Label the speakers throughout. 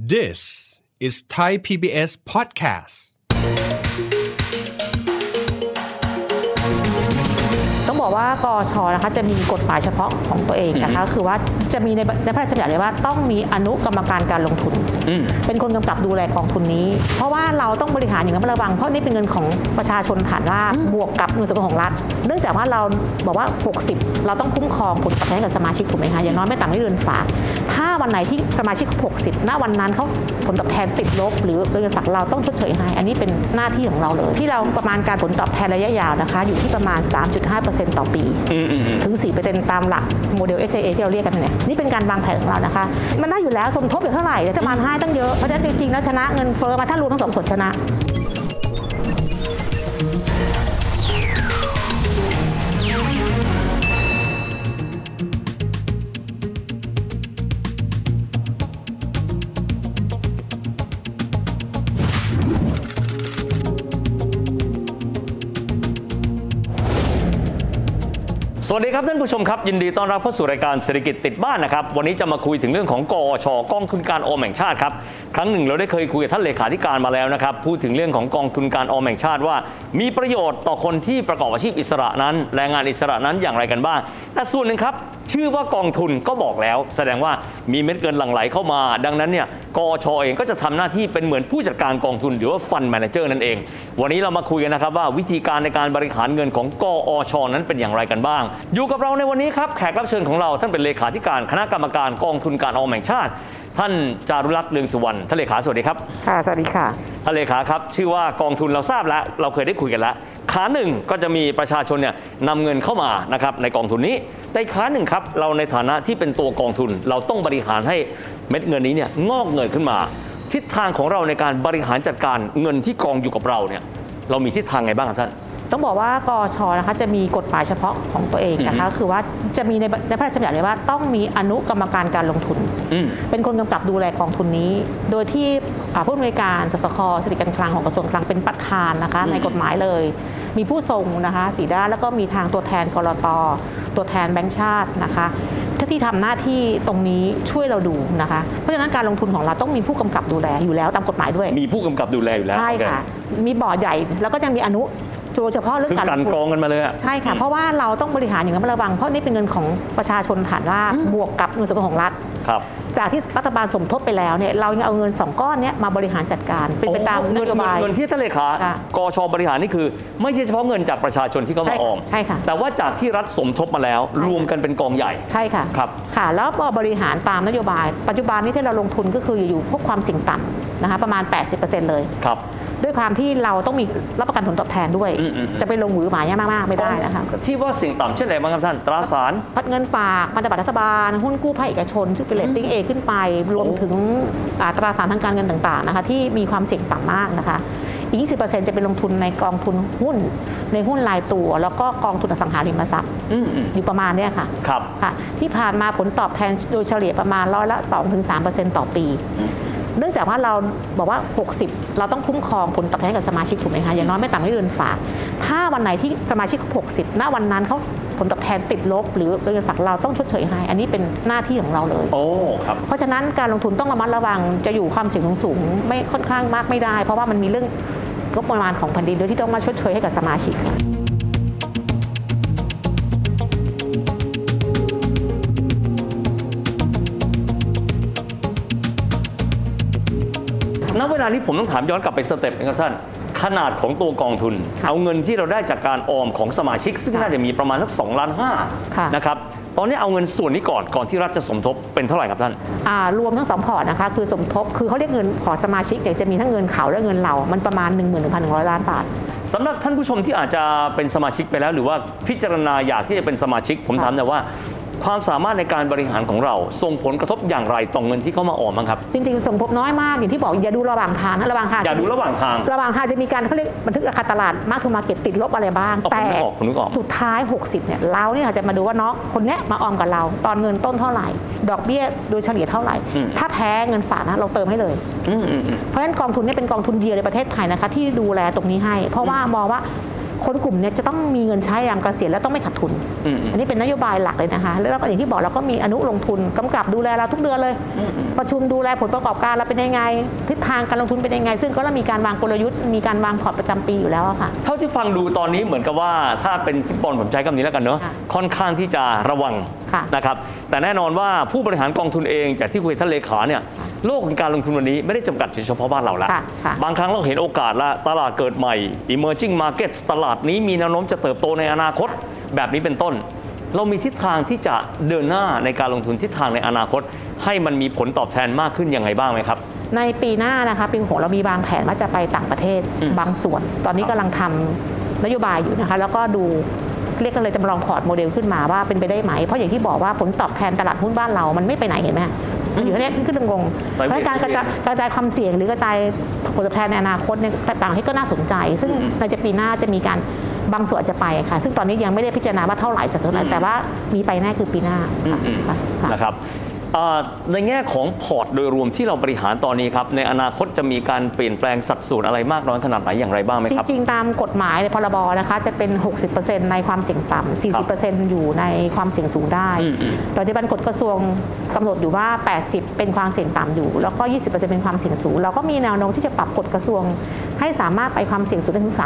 Speaker 1: This is Thai PBS podcast.
Speaker 2: ต้องบอกว่ากอชนะคะจะมีกฎหมายเฉพาะของตัวเองนะคะ คือว่าจะมีในในพระราชบัญญัติเลยว่าต้องมีอนุกรรมการการลงทุนเป็นคนกำกับดูแลกองทุนนี้ เพราะว่าเราต้องบริหารอย่างระมัดระวัง เพราะนี่เป็นเงินของประชาชนฐานรากบวกกับเงินสกุลของรัฐ เนื่องจากว่าเราบอกว่า 60 เราต้องคุ้มครองผลตอบแทนให้กับสมาชิกถูกไหมคะ อย่างน้อยไม่ต่ำกว่าเดือนฝากถ้า วันไหนที่สมาชิก 60ณวันนั้นเขาผลตอบแทนติดลบ หรือเงินฝากเราต้องชดเชยให้ อันนี้เป็นหน้าที่ของเราเลย ที่เราประมาณการผลตอบแทนระยะยาวนะคะ อยู่ที่ประมาณ 3.5%ต่อปี ถึง 4%ตามหลักโมเดล SAA ที่เราเรียกกันเนี่ยนี่เป็นการวางแผนของเรานะคะ มันได้อยู่แล้วสมทบอยู่เท่าไหร่แต่จะมาให้ตั้งเยอะเพราะฉะนั้นจริงๆแล้วชนะเงินเฟ้อมาถ้ารวมทั้งสองส่วนชนะ
Speaker 3: สวัสดีครับท่านผู้ชมครับยินดีต้อนรับเข้าสู่รายการเศรษฐกิจติดบ้านนะครับวันนี้จะมาคุยถึงเรื่องของกอชกองทุนการออมแห่งชาติครับ ครั้งหนึ่งเราได้เคยคุยกับท่านเลขาธิการมาแล้วนะครับ พูดถึงเรื่องของกองทุนการออมแห่งชาติว่า มีประโยชน์ต่อคนที่ประกอบอาชีพอิสระนั้น แรงงานอิสระนั้นอย่างไรกันบ้าง แต่ส่วนหนึ่งครับ ชื่อว่ากองทุนก็บอกแล้ว แสดงว่ามีเม็ดเงินหลั่งไหลเข้ามา ดังนั้นเนี่ยกอชเองก็จะทำหน้าที่เป็นเหมือนผู้จัดการกองทุนหรือว่าฟันแมเนเจอร์นั่นเอง วันนี้เรามาคุยกันนะครับว่าวิธีการในการบริหารเงินของกอชนั้นเป็นอย่างไรกันบ้าง อยู่กับเราในวันนี้ครับแขกรับเชิญของเราท่านเป็นเลขาธิการคณะกรรมการกองทุนการออมแห่งชาติ ท่านจารุลักษณ์เลืองสุวรรณท่านเลขาสวัสดีครับ
Speaker 2: ค่ะสวัสดีค่ะ
Speaker 3: ท่านเลขาครับ ชื่อว่ากองทุนเราทราบแล้ว เราเคยได้คุยกันแล้วขาหนึ่งก็จะมีประชาชนเนี่ยนำเงินเข้ามานะครับในกองทุนนี้แต่ขาหนึ่งครับเราในฐานะที่เป็นตัวกองทุน เราต้องบริหารให้เม็ดเงินนี้เนี่ยงอกเงยขึ้นมา ทิศทางของเราในการบริหารจัดการเงินที่กองอยู่กับเราเนี่ยเรามีทิศทางไงบ้างครับท่าน
Speaker 2: ต้องบอกว่ากอชนะคะจะมีกฎหมายเฉพาะของตัวเองนะคะคือว่าจะมีในในพระราชบัญญัติเลยว่าต้องมีอนุกรรมการการลงทุน
Speaker 3: อืม
Speaker 2: เป็นคนกำกับดูแลกองทุนนี้ โดยที่อ่าผู้อำนวยการสสคสถิติการคลังของกระทรวงคลังเป็นประธานนะคะในกฎหมายเลย มีผู้ทรงนะคะสีด้านแล้วก็มีทางตัวแทนกรตตัวแทนแบงก์ชาตินะคะ ที่ทำหน้าที่ตรงนี้ช่วยเราดูนะคะ เพราะฉะนั้นการลงทุนของเราต้องมีผู้กำกับดูแลอยู่แล้วตามกฎหมายด้วย
Speaker 3: มีผู้กำกับดูแลอยู่แล้ว
Speaker 2: ใช่
Speaker 3: โอเค่ะ
Speaker 2: มีบอร์ดใหญ่แล้วก็ยังมีอนุโดยเฉพาะเรื่อง
Speaker 3: คือ
Speaker 2: การ
Speaker 3: การ
Speaker 2: ลงทุ
Speaker 3: กรอง
Speaker 2: น
Speaker 3: กันมาเลยอะ
Speaker 2: ใช่ค่ะ เพราะว่าเราต้องบริหารอย่างระมัดระวัง เพราะนี่เป็นเงินของประชาชนฐานรากบวกกับเงินสกุลของรัฐ
Speaker 3: ครับ
Speaker 2: จากที่รัฐบาลสมทบไปแล้วเนี่ยเรายังเอาเงินสองก้อนเนี้ยมาบริหารจัดการเป็นไปตาม
Speaker 3: อ๋อน
Speaker 2: โยบาย
Speaker 3: เงินที่ท่านเลขา
Speaker 2: ค่ะ
Speaker 3: กชบริหารนี่คือ ไม่ใช่เฉพาะเงินจากประชาชนที่เขา
Speaker 2: ใช่
Speaker 3: มาออม
Speaker 2: ใช่ค่ะ
Speaker 3: แต่ว่าจากที่รัฐสมทบมาแล้ว
Speaker 2: ใช่ค่ะ
Speaker 3: รวมกันเป็นกองใหญ่
Speaker 2: ใช่ค่ะ
Speaker 3: ครับ
Speaker 2: ค่ะ แล้วพอบริหารตามนโยบาย ปัจจุบันนี้ที่เราลงทุนก็คืออยู่พวกความเสี่ยงต่ำนะคะประมาณ 80%เลย
Speaker 3: ครับ
Speaker 2: ด้วยความที่เราต้องมีรับประกันผลตอบแทนด้วย
Speaker 3: อืมอืม
Speaker 2: จะไปลงหวือหมายมากๆไม่ได้นะคะ
Speaker 3: ที่ว่าสิ่งต่ำเช่นอะไรบ้างครับท่านตราสาร
Speaker 2: พัดเงินฝากพันธบัตรรัฐบาล หุ้นกู้ภาคเอกชนซึ่งเป็นเรตติ้งเอขึ้นไป รวมถึงอัตราสารทางการเงินต่างๆนะคะที่มีความเสี่ยงต่ำมากนะคะอีก 20%จะเป็นลงทุนในกองทุนหุ้น ในหุ้นรายตัว แล้วก็กองทุนอสังหาริมทรัพย์
Speaker 3: อืมอืม
Speaker 2: อยู่ประมาณเนี้ยค่ะ
Speaker 3: ครับ
Speaker 2: ค่ะ ที่ผ่านมาผลตอบแทนโดยเฉลี่ยประมาณร้อยละ 2-3%ต่อปี เนื่องจากว่าเราบอกว่า 60 เราต้องคุ้มครองผลตอบแทนให้กับสมาชิกถูกไหมคะอย่างน้อยไม่ต่ำกว่าเดือนฝาก ถ้าวันไหนที่สมาชิก 60 ณวันนั้นเขาผลตอบแทนติดลบ หรือเงินฝากเราต้องชดเชยให้ อันนี้เป็นหน้าที่ของเราเลย
Speaker 3: โอ้ครับ
Speaker 2: เพราะฉะนั้นการลงทุนต้องระมัดระวังจะอยู่ความเสี่ยงสูงๆไม่ค่อนข้างมากไม่ได้ เพราะว่ามันมีเรื่องงบประมาณของแผ่นดินด้วยที่ต้องมาชดเชยให้กับสมาชิกค่ะ
Speaker 3: ณเวลานี้ผมต้องถามย้อนกลับไป step หนึ่งครับท่าน ขนาดของตัวกองทุน
Speaker 2: ค่ะ
Speaker 3: เอาเงินที่เราได้จากการออมของสมาชิก ซึ่ง
Speaker 2: ค่ะ
Speaker 3: น่าจะมีประมาณสัก2ล้านห้า
Speaker 2: ค่ะ
Speaker 3: นะครับตอนนี้เอาเงินส่วนนี้ก่อนก่อนที่รัฐจะสมทบเป็นเท่าไหร่ครับท่าน
Speaker 2: อ่ารวมทั้งสองพอร์ตนะคะคือสมทบคือเขาเรียกเงินพอร์ตสมาชิกเนี่ยจะมีทั้งเงินเขาและเงินเรา มันประมาณ 1 1 1 0 0 ล้านบาท
Speaker 3: สำหรับท่านผู้ชมที่อาจจะเป็นสมาชิกไปแล้ว หรือว่าพิจารณาอยากที่จะเป็นสมาชิกผมถามแต่อยว่า ความสามารถในการบริหารของเรา ส่งผลกระทบอย่างไรต่อเงินที่เข้ามาออมบ้างครับ
Speaker 2: จริง ๆสมทบน้อยมากอย่างที่บอกอย่าดูระหว่างทางนะระหว่างทาง
Speaker 3: อย่าดูระหว่างทาง
Speaker 2: ระหว่างทางจะมีการเขาเรียกบันทึกราคาตลาด mark to market ติดลบอะไรบ้าง
Speaker 3: อ๋อผม
Speaker 2: แต่
Speaker 3: นึกออกผมนึกออก
Speaker 2: สุดท้าย 60เนี่ยเราเนี่ยอาจจะมาดูว่าน้องคนเนี้ยมาออมกับเรา ตอนเงินต้นเท่าไหร่ ดอกเบี้ยโดยเฉลี่ยเท่าไหร่
Speaker 3: อืม
Speaker 2: ถ้าแพ้เงินฝากนะเราเติมให้เลย
Speaker 3: อืมอืมอืม
Speaker 2: เพราะฉะนั้นกองทุนเนี่ยเป็นกองทุนเดียวในประเทศไทยนะคะที่ดูแลตรงนี้ให้ เพราะว่ามองว่า คนกลุ่มเนี้จะต้องมีเงินใช้ยามเกษียณและต้องไม่ขาดทุน
Speaker 3: อืม
Speaker 2: อันนี้เป็นนโยบายหลักเลยนะคะ แล้วก็อย่างที่บอกเราก็มีอนุลงทุนกำกับดูแลเราทุกเดือนเลย ประชุมดูแลผลประกอบการเราเป็นยังไง ทิศทางการลงทุนเป็นยังไง ซึ่งก็เรามีการวางกลยุทธ์มีการวางพอร์ตประจำปีอยู่แล้วอะค่ะ
Speaker 3: เท่าที่ฟังดูตอนนี้เหมือนกับว่าถ้าเป็นฟุตบอลผมใช้คำนี้แล้วกันเนอะ
Speaker 2: ค่ะ
Speaker 3: ค่อนข้างที่จะระวัง
Speaker 2: ค่ะ
Speaker 3: นะครับแต่แน่นอนว่าผู้บริหารกองทุนเองจากที่คุยกับท่านเลขาเนี่ย โลกของการลงทุนวันนี้ไม่ได้จำกัดเฉพาะบ้านเราแล้ว
Speaker 2: ค่ะค่ะ
Speaker 3: บางครั้งเราเห็นโอกาสละตลาดเกิดใหม่ emerging markets ตลาดนี้มีแนวโน้มจะเติบโตในอนาคตแบบนี้เป็นต้น เรามีทิศทางที่จะเดินหน้าในการลงทุนทิศทางในอนาคต ให้มันมีผลตอบแทนมากขึ้นยังไงบ้างไหมครับ
Speaker 2: ในปีหน้านะคะปีหกเรามีวางแผนว่าจะไปต่างประเทศ
Speaker 3: อืม
Speaker 2: บางส่วน ตอนนี้กำลังทำนโยบายอยู่นะคะ แล้วก็ดูเรียกกันเลยจำลองพอร์ตโมเดลขึ้นมาว่าเป็นไปได้ไหม เพราะอย่างที่บอกว่าผลตอบแทนตลาดหุ้นบ้านเรามันไม่ไปไหนเห็นไหม มันอยู่แค่เนี้ยขึ้นลงๆ
Speaker 3: sideway
Speaker 2: เพ
Speaker 3: เวย์
Speaker 2: ราะฉะนั้นการกระจายกระจายความเสี่ยงหรือกระจายผลตอบแทนในอนาคตเนี่ยต่างประเทศก็น่าสนใจ ซึ่งในจะปีหน้าจะมีการบางส่วนจะไปค่ะ ซึ่งตอนนี้ยังไม่ได้พิจารณาว่าเท่าไหร่สัดส่วนไหนแต่ว่ามีไปแน่คือปีหน้าค่ะค่ะค่ะ
Speaker 3: นะครับเอ่อ ในแง่ของพอร์ตโดยรวมที่เราบริหารตอนนี้ครับ ในอนาคตจะมีการเปลี่ยนแปลงสัดส่วนอะไรมากน้อยขนาดไหนอย่างไรบ้างไหมครับ จ
Speaker 2: ริง ๆ ตามกฎหมายในพรบนะคะจะเป็น 60%ในความเสี่ยงต่ำ40%อยู่ในความเสี่ยงสูงได้
Speaker 3: อืมอืม
Speaker 2: ปัจจุบันกฎกระทรวงกำหนดอยู่ว่า 80 เป็นความเสี่ยงต่ำอยู่ แล้วก็ 20%เป็นความเสี่ยงสูง เราก็มีแนวโน้มที่จะปรับกฎกระทรวง ให้สามารถไปความเสี่ยงสูงได้ถึง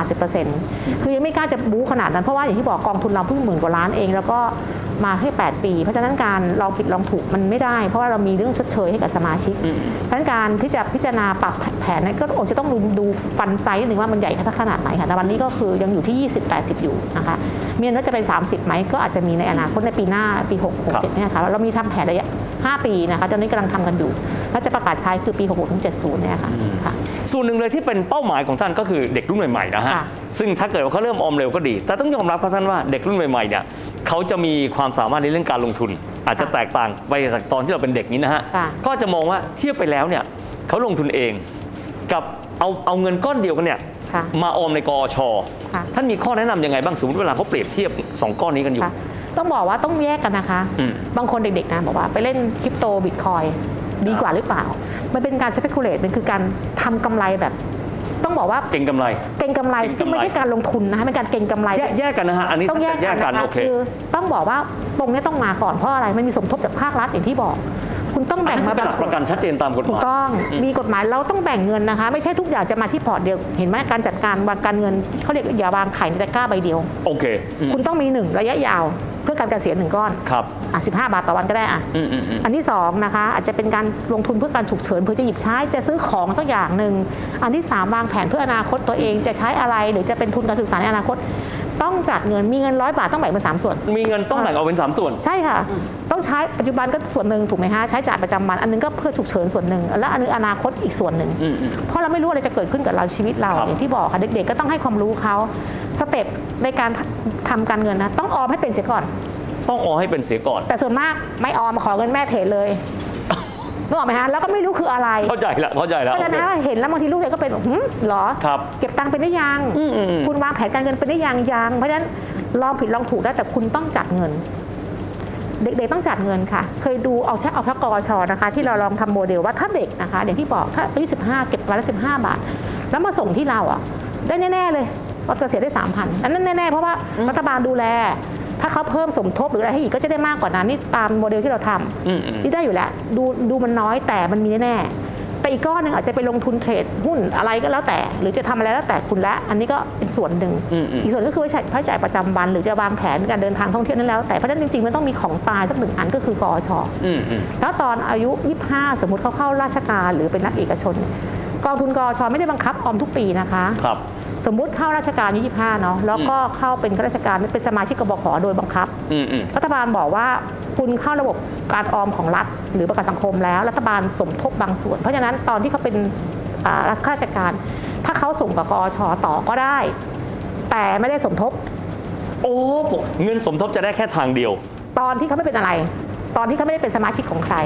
Speaker 2: 30%คือยังไม่กล้าจะบู๊ขนาดนั้นเพราะว่าอย่างที่บอกกองทุนเราเพิ่งหมื่นกว่าล้านเอง แล้วก็มาให้ 8 ปี เพราะฉะนั้นการลองผิดลองถูกมันไม่ได้ เพราะว่าเรามีเรื่องชดเชยให้กับสมาชิก เพราะฉะนั้นการที่จะพิจารณาปรับแผนนั้นก็คงจะต้องดูดูฟันไซส์นิดนึงว่ามันใหญ่สักขนาดไหนค่ะแต่วันนี้ก็คือยังอยู่ที่ 20 80 อยู่นะคะ มีอันนั้นจะเป็น 30 ไหมก็อาจจะมีในอนาคตในปีหน้าปี 6 6 7เนี่ยค่ะเรามีทำแผนระยะ 5 ปีนะคะตอนนี้กำลังทำกันอยู่แล้วจะประกาศใช้คือปี 66ถึง70เนี่ยค่ะค่ะ
Speaker 3: ส่วนหนึ่งเลยที่เป็นเป้าหมายของท่านก็คือเด็กรุ่นใหม่ๆนะฮะ
Speaker 2: ค่ะ
Speaker 3: ซึ่งถ้าเกิดว่าเขาเริ่มออมเร็วก็ดี แต่ต้องยอมรับครับท่านว่าเด็กรุ่นใหม่ๆเนี่ยเขาจะมีความสามารถในเรื่องการลงทุน อาจจะแตกต่างไปจากตอนที่เราเป็นเด็กนี้นะฮะ
Speaker 2: ค่ะ
Speaker 3: ก็จะมองว่าเทียบไปแล้วเนี่ยเขาลงทุนเอง กับเอาเอาเงินก้อนเดียวกันเนี่ย
Speaker 2: ค่ะ
Speaker 3: มาออมในกอช
Speaker 2: ค่ะ
Speaker 3: ท่านมีข้อแนะนำยังไงบ้างสมมติเวลาเขาเปรียบเทียบสองก้อนนี้กันอยู่
Speaker 2: ค่ะต้องบอกว่าต้องแยกกันนะคะ
Speaker 3: อืม
Speaker 2: บางคนเด็กๆนะบอกว่าไปเล่นคริปโตบิตคอยดีกว่าหรือเปล่า มันเป็นการ speculate มันคือการทำกำไรแบบ ต้องบอกว่า
Speaker 3: เก่งกำไร
Speaker 2: เก่งกำไร
Speaker 3: เก่งกำไร
Speaker 2: ซึ่งไม่ใช่การลงทุนนะคะเป็นการเก่งกำไร
Speaker 3: แยกแยกกันนะฮะอันนี้
Speaker 2: ต้องแยก
Speaker 3: แย
Speaker 2: กัน
Speaker 3: กกัน
Speaker 2: นะคะ
Speaker 3: โอเค
Speaker 2: คือต้องบอกว่าตรงนี้ต้องมาก่อนเพราะอะไรมันมีสมทบจากภาครัฐอย่างที่บอก คุณต้อง
Speaker 3: อัน
Speaker 2: แบ่ง
Speaker 3: นี้
Speaker 2: มา
Speaker 3: เป็นห
Speaker 2: บาง
Speaker 3: ลัก
Speaker 2: ส่
Speaker 3: ป
Speaker 2: วน
Speaker 3: ระกันชัดเจนตามกฎห
Speaker 2: ถูก
Speaker 3: มาย
Speaker 2: ต้องมีกฎหมายเราต้องแบ่งเงินนะคะ ไม่ใช่ทุกอย่างจะมาที่พอร์ตเดียวเห็นไหมการจัดการวางการเงินเขาเรียกอย่าวางไข่ในตะกร้าใบเดียว
Speaker 3: โอเคอืม
Speaker 2: คุณต้องมีหนึ่งระยะยาวเพื่อการเกษียณหนึ่งก้อน
Speaker 3: ครับ
Speaker 2: อะ15บาทต่อวันก็ได้อะ
Speaker 3: อืมอืมอืม
Speaker 2: อันที่สองนะคะ อาจจะเป็นการลงทุนเพื่อการฉุกเฉินเพื่อจะหยิบใช้ จะซื้อของสักอย่างหนึ่ง อันที่สามวางแผนเพื่ออนาคตตัวเองจะใช้อะไรหรือจะเป็นทุนการศึกษาในอนาคต ต้องจัดเงินมีเงินร้อยบาทต้องแบ่งเป็นสามส่วน
Speaker 3: มีเงินต้องแบ่งออกเป็นสามส่วน
Speaker 2: ใช่ค่ะ ต้องใช้ปัจจุบันก็ส่วนหนึ่งถูกไหมฮะใช้จ่ายประจำวันอันนึงก็เพื่อฉุกเฉินส่วนหนึ่งและอันนึงอนาคตอีกส่วนหนึ่ง
Speaker 3: อืมอืม
Speaker 2: เพราะเราไม่รู้อะไรจะเกิดขึ้นกับเราชีวิตเรา
Speaker 3: ครับ
Speaker 2: อย่างที่บอกค่ะเด็กๆก็ต้องให้ความรู้เขาสเต็ปในการทำการเงินนะต้องออมให้เป็นเสียก่อน
Speaker 3: ต้องออให้เป็นเสียก่อน
Speaker 2: แต่ส่วนมากไม่ออมขอเงินแม่เทรดเลย นึกออกไหมฮะแล้วก็ไม่รู้คืออะไร
Speaker 3: เข้าใจละเข้าใจละ
Speaker 2: เพราะ
Speaker 3: โอ
Speaker 2: ฉะ
Speaker 3: เค
Speaker 2: นั้นเห็นแล้วบางทีลูกเด็กก็เป็นหึเหรอ
Speaker 3: ครับ
Speaker 2: เก็บตังค์เป็นได้ยัง
Speaker 3: อืมอืมอืม
Speaker 2: คุณวางแผนการเงินเป็นได้ยังยังเพราะฉะนั้นลองผิดลองถูกได้แต่คุณต้องจัดเงิน เด็กๆต้องจัดเงินค่ะ เคยดูเอาใช้เอาพระกอชนะคะ ที่เราลองทำโมเดลว่าถ้าเด็กนะคะอย่างที่บอกถ้าอายุ15เก็บวันละ15บาท แล้วมาส่งที่เราอะได้แน่ๆเลยเราเกษียณได้3,000อันนั้นแน่ๆเพราะว่ารัฐบาลดูแล ถ้าเขาเพิ่มสมทบหรืออะไรให้อีกก็จะได้มากกว่านั้นนี่ตามโมเดลที่เราทำ
Speaker 3: อืมอืม
Speaker 2: นี่ได้อยู่แล้วดูดูมันน้อยแต่มันมีแน่ๆแต่อีกก้อนหนึ่งอาจจะไปลงทุนเทรดหุ้นอะไรก็แล้วแต่ หรือจะทำอะไรแล้วแต่คุณละอันนี้ก็เป็นส่วนหนึ่ง
Speaker 3: อืมอืม
Speaker 2: อีกส่วนก็คือว่าใช้ค่าใช้จ่ายประจำวัน หรือจะวางแผนการเดินทางท่องเที่ยวนั่นแล้ว แต่เพราะฉะนั้นจริงๆมันต้องมีของตายสักหนึ่งอันก็คือกอช
Speaker 3: อืมอืม
Speaker 2: แล้วตอนอายุ 25 สมมติเขาเข้าราชการหรือเป็นนักเอกชน กองทุนกอชไม่ได้บังคับออมทุกปีนะคะ
Speaker 3: ครับ
Speaker 2: สมมุติเข้าราชการอายุ25เนาะแล้วก็เข้าเป็นข้าราชการเป็นสมาชิกกบขโดยบังคับ
Speaker 3: อืมอืม
Speaker 2: รัฐบาลบอกว่าคุณเข้าระบบการออมของรัฐ หรือประกันสังคมแล้ว รัฐบาลสมทบบางส่วน เพราะฉะนั้นตอนที่เขาเป็นอ่าข้าราชการ ถ้าเขาส่งกับกอชต่อก็ได้ แต่ไม่ได้สมทบ
Speaker 3: โอ้ผมเงินสมทบจะได้แค่ทางเดียว
Speaker 2: ตอนที่เขาไม่เป็นอะไร ตอนที่เขาไม่ได้เป็นสมาชิกของใคร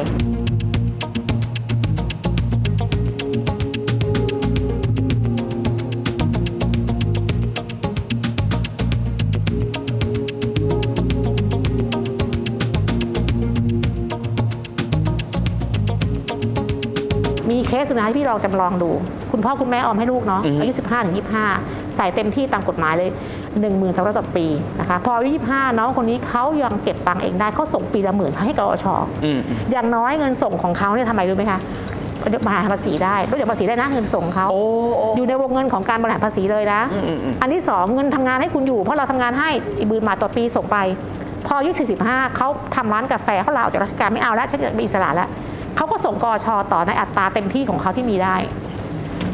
Speaker 2: สหนึงนะที่พี่ลองจำลองดู คุณพ่อคุณแม่ออมให้ลูกเนาะ
Speaker 3: อือฮึ
Speaker 2: อายุ15ถึง25ใส่เต็มที่ตามกฎหมายเลย1 0,000สำหรับต่อปีนะคะพออายุ25น้องคนนี้เขายังเก็บตังค์เองได้เขาส่งปีละหมื่นให้กอช
Speaker 3: อืม
Speaker 2: อย่างน้อยเงินส่งของเขาเนี่ยทำไมรู้ไหมคะบริหารภาษีได้ก็เดี๋ยวภาษีได้นะเงินส่งเขา
Speaker 3: โอ้โอ้
Speaker 2: อยู่ในวงเงินของการบริหารภาษีเลยนะ
Speaker 3: อืมอืมอืม
Speaker 2: อันที่สองเงินทำงานให้คุณอยู่ เพราะเราทำงานให้อีกหมื่นบาทต่อปีส่งไป พออายุ45เขาทำร้านกาแฟเขาลาออกจากราชการไม่เอาแล้วฉันจะมีอิสระแล้ว เขาก็ส่งกอชต่อในอัตราเต็มที่ของเขาที่มีได้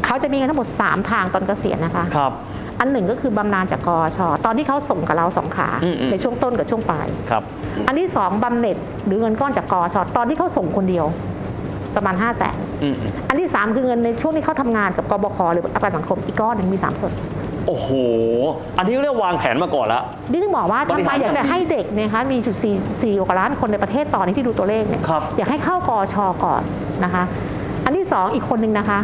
Speaker 2: เขาจะมีเงินทั้งหมด 3 ทางตอนเกษียณนะคะ
Speaker 3: ครับ
Speaker 2: อันหนึ่งก็คือบำนาญจากกอชตอนที่เขาส่งกับเราสองขา
Speaker 3: อืมอืม
Speaker 2: ในช่วงต้นกับช่วงปลาย
Speaker 3: ครับ
Speaker 2: อันที่สองบำเหน็จหรือเงินก้อนจากกอชตอนที่เขาส่งคนเดียว ประมาณ5 0 0แสน
Speaker 3: อืมอืม
Speaker 2: อันที่สามคือเงินในช่วงที่เขาทำงานกับกบคหรือประกันสังคมอีกก้อนหนึ่งมีสามส่วน
Speaker 3: โอ้โห อันนี้เรียกวางแผนมาก่อนแล้ว
Speaker 2: นี่ถึงบอกว่า
Speaker 3: บ
Speaker 2: ทำ
Speaker 3: ริ
Speaker 2: ไม
Speaker 3: หาร
Speaker 2: อยากจะ
Speaker 3: อย่างดี
Speaker 2: ให้เด็กเนยคะมีจุดสี่สี่กว่าล้านคนในประเทศตอนนี้ที่ดูตัวเลขเนี่ย
Speaker 3: ครับ
Speaker 2: อยากให้เข้ากอชก่อนนะคะ อันที่สองอีกคนนึงนะคะ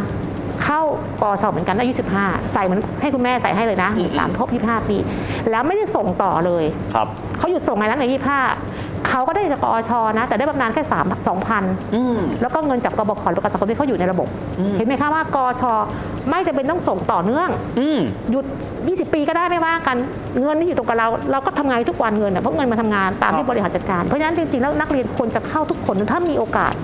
Speaker 2: เข้ากอชเหมือนกันอายุ15 ใส่เหมือนให้คุณแม่ใส่ให้เลยนะสามทบ25 ปี แล้วไม่ได้ส่งต่อเลย
Speaker 3: ครับ
Speaker 2: เขาหยุดส่งไงแล้วใน25 เขาก็ได้จากกอชนะ แต่ได้บำนาญแค่3 2,000
Speaker 3: อืม
Speaker 2: แล้วก็เงินจากกบขหรือประกันสังคมที่เขาอยู่ในระบบ เห็นไหมคะว่ากอชไม่จำเป็นต้องส่งต่อเนื่อง
Speaker 3: อืม
Speaker 2: หยุด 20 ปีก็ได้ไม่ว่ากันเงินที่อยู่ตรงกับเรา เราก็ทำงานทุกวันเงินน่ะเพราะเงินมาทำงานตาม
Speaker 3: ครั
Speaker 2: ที่
Speaker 3: บ
Speaker 2: บริหารจัดการเพราะฉะนั้นจริงๆแล้วนักเรียนควรจะเข้าทุกคนถ้ามีโอกาส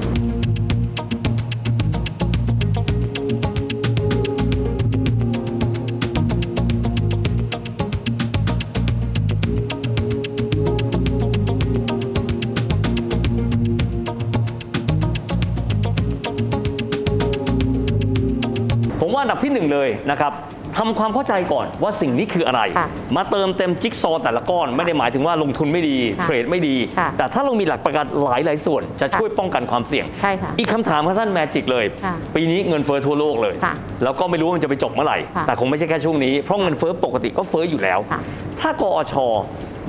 Speaker 3: ดับที่หนึ่งเลยนะครับทำความเข้าใจก่อนว่าสิ่งนี้คืออะไร
Speaker 2: ค่ะ
Speaker 3: มาเติมเต็มจิ๊กซอว์แต่ละก้อนไม่ได้หมายถึงว่าลงทุนไม่ดี
Speaker 2: ค่ะ
Speaker 3: เทรดไม่ดี
Speaker 2: ค่ะ
Speaker 3: แต่ถ้าเรามีหลักประกันหลายหลายๆส่วนจะ
Speaker 2: ค่ะ
Speaker 3: ช่วยป้องกันความเสี่ยง
Speaker 2: ใช่ค่ะ
Speaker 3: อีกคำถามครับท่านแมจิกเลย
Speaker 2: ค่ะ
Speaker 3: ปีนี้เงินเฟ้อทั่วโลกเลย
Speaker 2: ค่ะ
Speaker 3: แล้วก็ไม่รู้ว่ามันจะไปจบเมื่อไหร่
Speaker 2: ค่ะ
Speaker 3: แต่คงไม่ใช่แค่ช่วงนี้เพราะเงินเฟ้อปกติก็เฟ้ออยู่แล้ว
Speaker 2: ค่ะ
Speaker 3: ถ้ากอช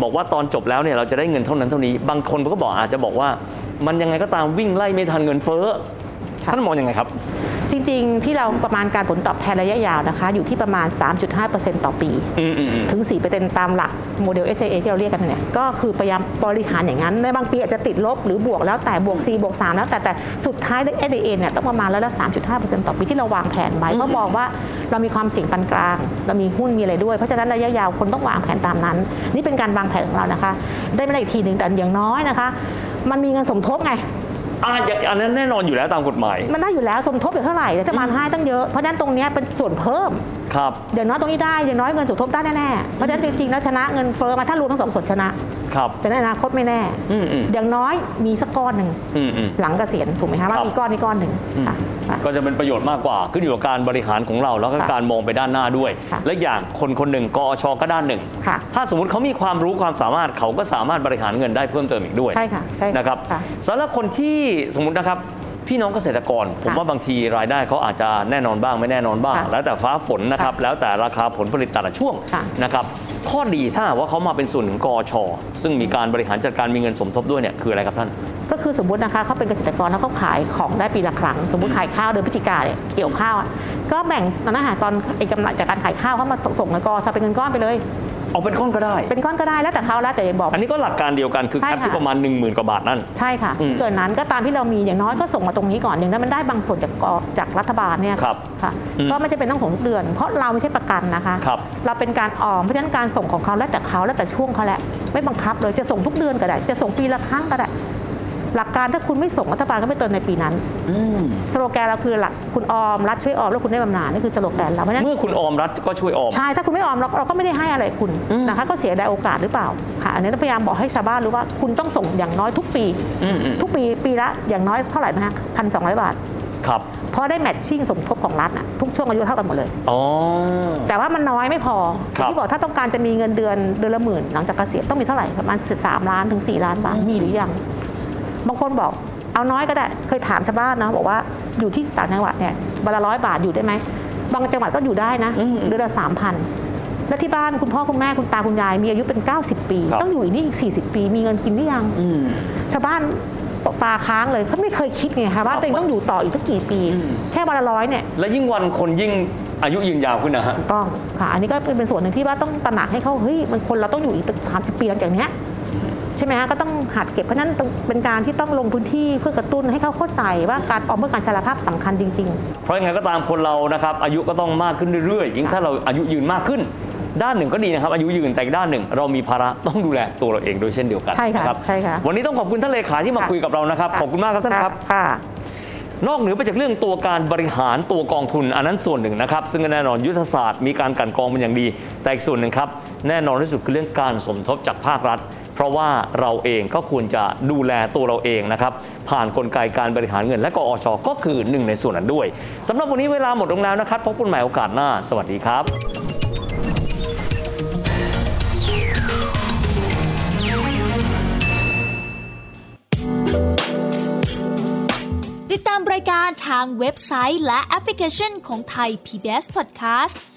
Speaker 3: บอกว่าตอนจบแล้วเนี่ยเราจะได้เงินเท่านั้นเท่านี้ บางคนก็บอกอาจจะบอกว่า มันยังไงก็ตามวิ่งไล่ไม่ทันเงินเฟ้อ
Speaker 2: ค่ะ
Speaker 3: ท่านมองยังไงครับ
Speaker 2: จริงๆ ที่เราประมาณการผลตอบแทนระยะยาวนะคะ อยู่ที่ประมาณ 3.5%ต่อปี
Speaker 3: อืมอืมอืม
Speaker 2: ถึง 4%ตามหลักโมเดล SAA ที่เราเรียกกันเนี่ยก็คือพยายามบริหารอย่างนั้น ในบางปีอาจจะติดลบหรือบวกแล้วแต่บวก 4 บวก 3 แล้วแต่แต่สุดท้ายใน SAA เนี่ยต้องประมาณแล้วละ 3.5%ต่อปีที่เราวางแผนไว้ก็บอกว่าเรามีความเสี่ยงปานกลาง เรามีหุ้นมีอะไรด้วย เพราะฉะนั้นระยะยาวคนต้องวางแผนตามนั้น นี่เป็นการวางแผนของเรานะคะ ได้ไม่ได้อีกทีหนึ่งแต่อย่างน้อยนะคะ มันมีเงินสมทบไง
Speaker 3: อ่าอย่างอันนั้นแน่นอนอยู่แล้วตามกฎหมาย
Speaker 2: มันได้อยู่แล้วสมทบอยู่เท่าไหร่รัฐบาลให้ตั้งเยอะ เพราะฉะนั้นตรงเนี้ยเป็นส่วนเพิ่ม
Speaker 3: ครับ
Speaker 2: อย่างน้อยตรงนี้ได้อย่างน้อยเงินสมทบได้แน่ๆเพราะฉะนั้นจริงๆแล้วชนะเงินเฟ้อมาถ้ารวมทั้งสองส่วนชนะ
Speaker 3: ครับ
Speaker 2: แต่ในอนาคตไม่แน่
Speaker 3: อืมอืม
Speaker 2: อย่างน้อยมีสักก้อนหนึ่ง
Speaker 3: อืมอืม
Speaker 2: หลังเกษียณถูกไหมคะว่า
Speaker 3: ครับ
Speaker 2: มีก้อนนี้ก้อนหนึ่งค่ะค่ะ
Speaker 3: ก็จะเป็นประโยชน์มากกว่าขึ้นอยู่กับการบริหารของเรา แล้วก็
Speaker 2: ค่ะ
Speaker 3: การมองไปด้านหน้าด้วย
Speaker 2: ค่ะ
Speaker 3: และอย่างคนคนหนึ่งกอชก็ด้านหนึ่ง
Speaker 2: ค่ะ
Speaker 3: ถ้าสมมติเขามีความรู้ความสามารถเขาก็สามารถบริหารเงินได้เพิ่มเติมอีกด้วย
Speaker 2: ใช่ค่ะใช่ค่ะ
Speaker 3: นะครับ
Speaker 2: ค่ะ
Speaker 3: สำหรับคนที่สมมตินะครับ พี่น้องเกษตรกร ผม
Speaker 2: ค่ะ
Speaker 3: ว่าบางทีรายได้เขาอาจจะแน่นอนบ้างไม่แน่นอนบ้าง
Speaker 2: ค่ะ
Speaker 3: แล้วแต่ฟ้าฝนนะครับ
Speaker 2: ค่ะ
Speaker 3: แล้วแต่ราคาผลผลิตแต่ละช่วง
Speaker 2: ค่ะ
Speaker 3: นะครับข้อดีถ้าหากว่าเขามาเป็นส่วนหนึ่งกอชซึ่งมีการบริหารจัดการมีเงินสมทบด้วยเนี่ยคืออะไรครับท่าน
Speaker 2: ก็คือสมมตินะคะเขาเป็นเกษตรกรแล้วเขาขายของได้ปีละครั้ง สมมติขายข้าวเดือนพฤศจิกาเนี่ยเกี่ยวข้าวอะก็แบ่งตอนนั้นหาตอนไอ้กำไรจากการขายข้าวเขามาส่งส่งเงินกอชเป็นเงินก้อนไปเลย
Speaker 3: เอาเป็นก้อนก็ได้
Speaker 2: เป็นก้อนก็ได้แล้วแต่เขาแล้วแต่บอก
Speaker 3: อันนี้ก็หลักการเดียวกันคือ
Speaker 2: ใช่
Speaker 3: แคปที่
Speaker 2: ค่ะ
Speaker 3: ประมาณ 1 0,000กว่าบาทนั่น
Speaker 2: ใช่ค่ะ
Speaker 3: อืม
Speaker 2: เกินนั้นก็ตามที่เรามีอย่างน้อยก็ส่งมาตรงนี้ก่อนอย่างนั้นมันได้บางส่วนจากกอจากรัฐบาลเนี่ย
Speaker 3: ครับ
Speaker 2: ค่ะ
Speaker 3: อืม
Speaker 2: ก็ไม่จำเป็นต้องส่งทุกเดือน เพราะเราไม่ใช่ประกันนะคะ
Speaker 3: ครับ
Speaker 2: เราเป็นการออมเพราะฉะนั้นการส่งของเขาแล้วแต่เขาแล้วแต่ช่วงเขาแหละไม่บังคับเลยจะส่งทุกเดือนก็ได้ จะส่งปีละครั้งก็ได้ หลักการถ้าคุณไม่ส่งรัฐบาลก็ไม่เติมในปีนั้น
Speaker 3: อืม
Speaker 2: สโลแกนเราคือหลักคุณออมรัฐช่วยออมแล้วคุณได้บำนาญนี่คือสโลแกนเราเพราะฉะนั้น
Speaker 3: เมื่อคุณออมรัฐก็ช่วยออม
Speaker 2: ใช่ถ้าคุณไม่ออมเราเราก็ไม่ได้ให้อะไรคุณ
Speaker 3: อืม
Speaker 2: นะคะก็เสียดายโอกาสหรือเปล่าค่ะอันนี้ต้องพยายามบอกให้ชาวบ้านรู้ว่าคุณต้องส่งอย่างน้อยทุกปี
Speaker 3: อืมอืม
Speaker 2: ทุกปีปีละอย่างน้อยเท่าไหร่นะคะพันสองร้อยบาท
Speaker 3: ครับ
Speaker 2: เพราะได้แมทชิ่งสมทบของรัฐน่ะทุกช่วงอายุเท่ากันหมดเลย
Speaker 3: อ๋อ
Speaker 2: แต่ว่ามันน้อยไม่พอ
Speaker 3: ครับ
Speaker 2: ที่บอกถ้าต้องการจะมีเงินเดือนเดือนละหมื่นหลังจากเกษียณต้องมีเท่าไหร่ประมาณสามล้านถึงสี่ล้านบาทมีหรือยัง บางคนบอกเอาน้อยก็ได้เคยถามชาวบ้านนะบอกว่าอยู่ที่ต่างจังหวัดเนี่ยวันละร้อยบาทอยู่ได้ไหมบางจังหวัดก็อยู่ได้นะ
Speaker 3: อืม
Speaker 2: เดือนละสามพันและที่บ้านคุณพ่อคุณแม่คุณตาคุณยายมีอายุเป็น 90 ปี
Speaker 3: ครับ
Speaker 2: ต้องอยู่อีกนี่อีก 40 ปี มีเงินกินหรือยัง
Speaker 3: อืม
Speaker 2: ชาวบ้านตกตาค้างเลยเขาไม่เคยคิดไงคะว่าตัวเองต้องอยู่ต่ออีกตั้งกี่ปี
Speaker 3: อืม
Speaker 2: แค่วันละร้อยเนี่ย
Speaker 3: และยิ่งวันคนยิ่งอายุยืนยาวขึ้นนะฮะ
Speaker 2: ถูกต้องค่ะ อันนี้ก็เป็นส่วนหนึ่งที่ว่าต้องตระหนักให้เขาเฮ้ยมันคนเราต้องอยู่อีกสามสิบปีหลังจากเนี้ย ใช่ไหมฮะก็ต้องหัดเก็บเพราะฉะนั้นต้องเป็นการที่ต้องลงพื้นที่เพื่อกระตุ้นให้เขาเข้าใจว่าการออมเพื่อการชราภาพสำคัญจริง
Speaker 3: เพราะยังไงก็ตามคนเรานะครับอายุก็ต้องมากขึ้นเรื่อยๆยิ่งถ้าเราอายุยืนมากขึ้นด้านหนึ่งก็ดีนะครับ อายุยืนแต่อีกด้านหนึ่ง เรามีภาระต้องดูแลตัวเราเองด้วยเช่นเดียวกัน
Speaker 2: ใช่ค่ะ
Speaker 3: นรับ
Speaker 2: ใช่ค่ะ
Speaker 3: วันนี้ต้องขอบคุณท่านเลขาที่มาคุยกับเรานะครับ ขอบคุณมากครับท่านครับ
Speaker 2: ค่ะ
Speaker 3: นอกเหนือไปจากเรื่องตัวการบริหารตัวกองทุนอันนั้นส่วนหนึ่งนะครับ ซึ่งแน่นอนยุทธศาสตร์มีการกลั่นกรองเป็นอย่างดี แต่อีกส่วนหนึ่งครับ แน่นอนที่สุดคือเรื่องการสมทบจากภาครัฐ เพราะว่าเราเองก็ควรจะดูแลตัวเราเองนะครับ ผ่านนกลไกการบริหารเงินและกอชก็คือหนึ่งในส่วนนั้นด้วยสำหรับวันนี้เวลาหมดลงแล้วนะครับพบกันใหม่โอกาสหน้า สวัสดีครับ
Speaker 4: ติดตามรายการทางเว็บไซต์และแอปพลิเคชันของไทย PBS Podcast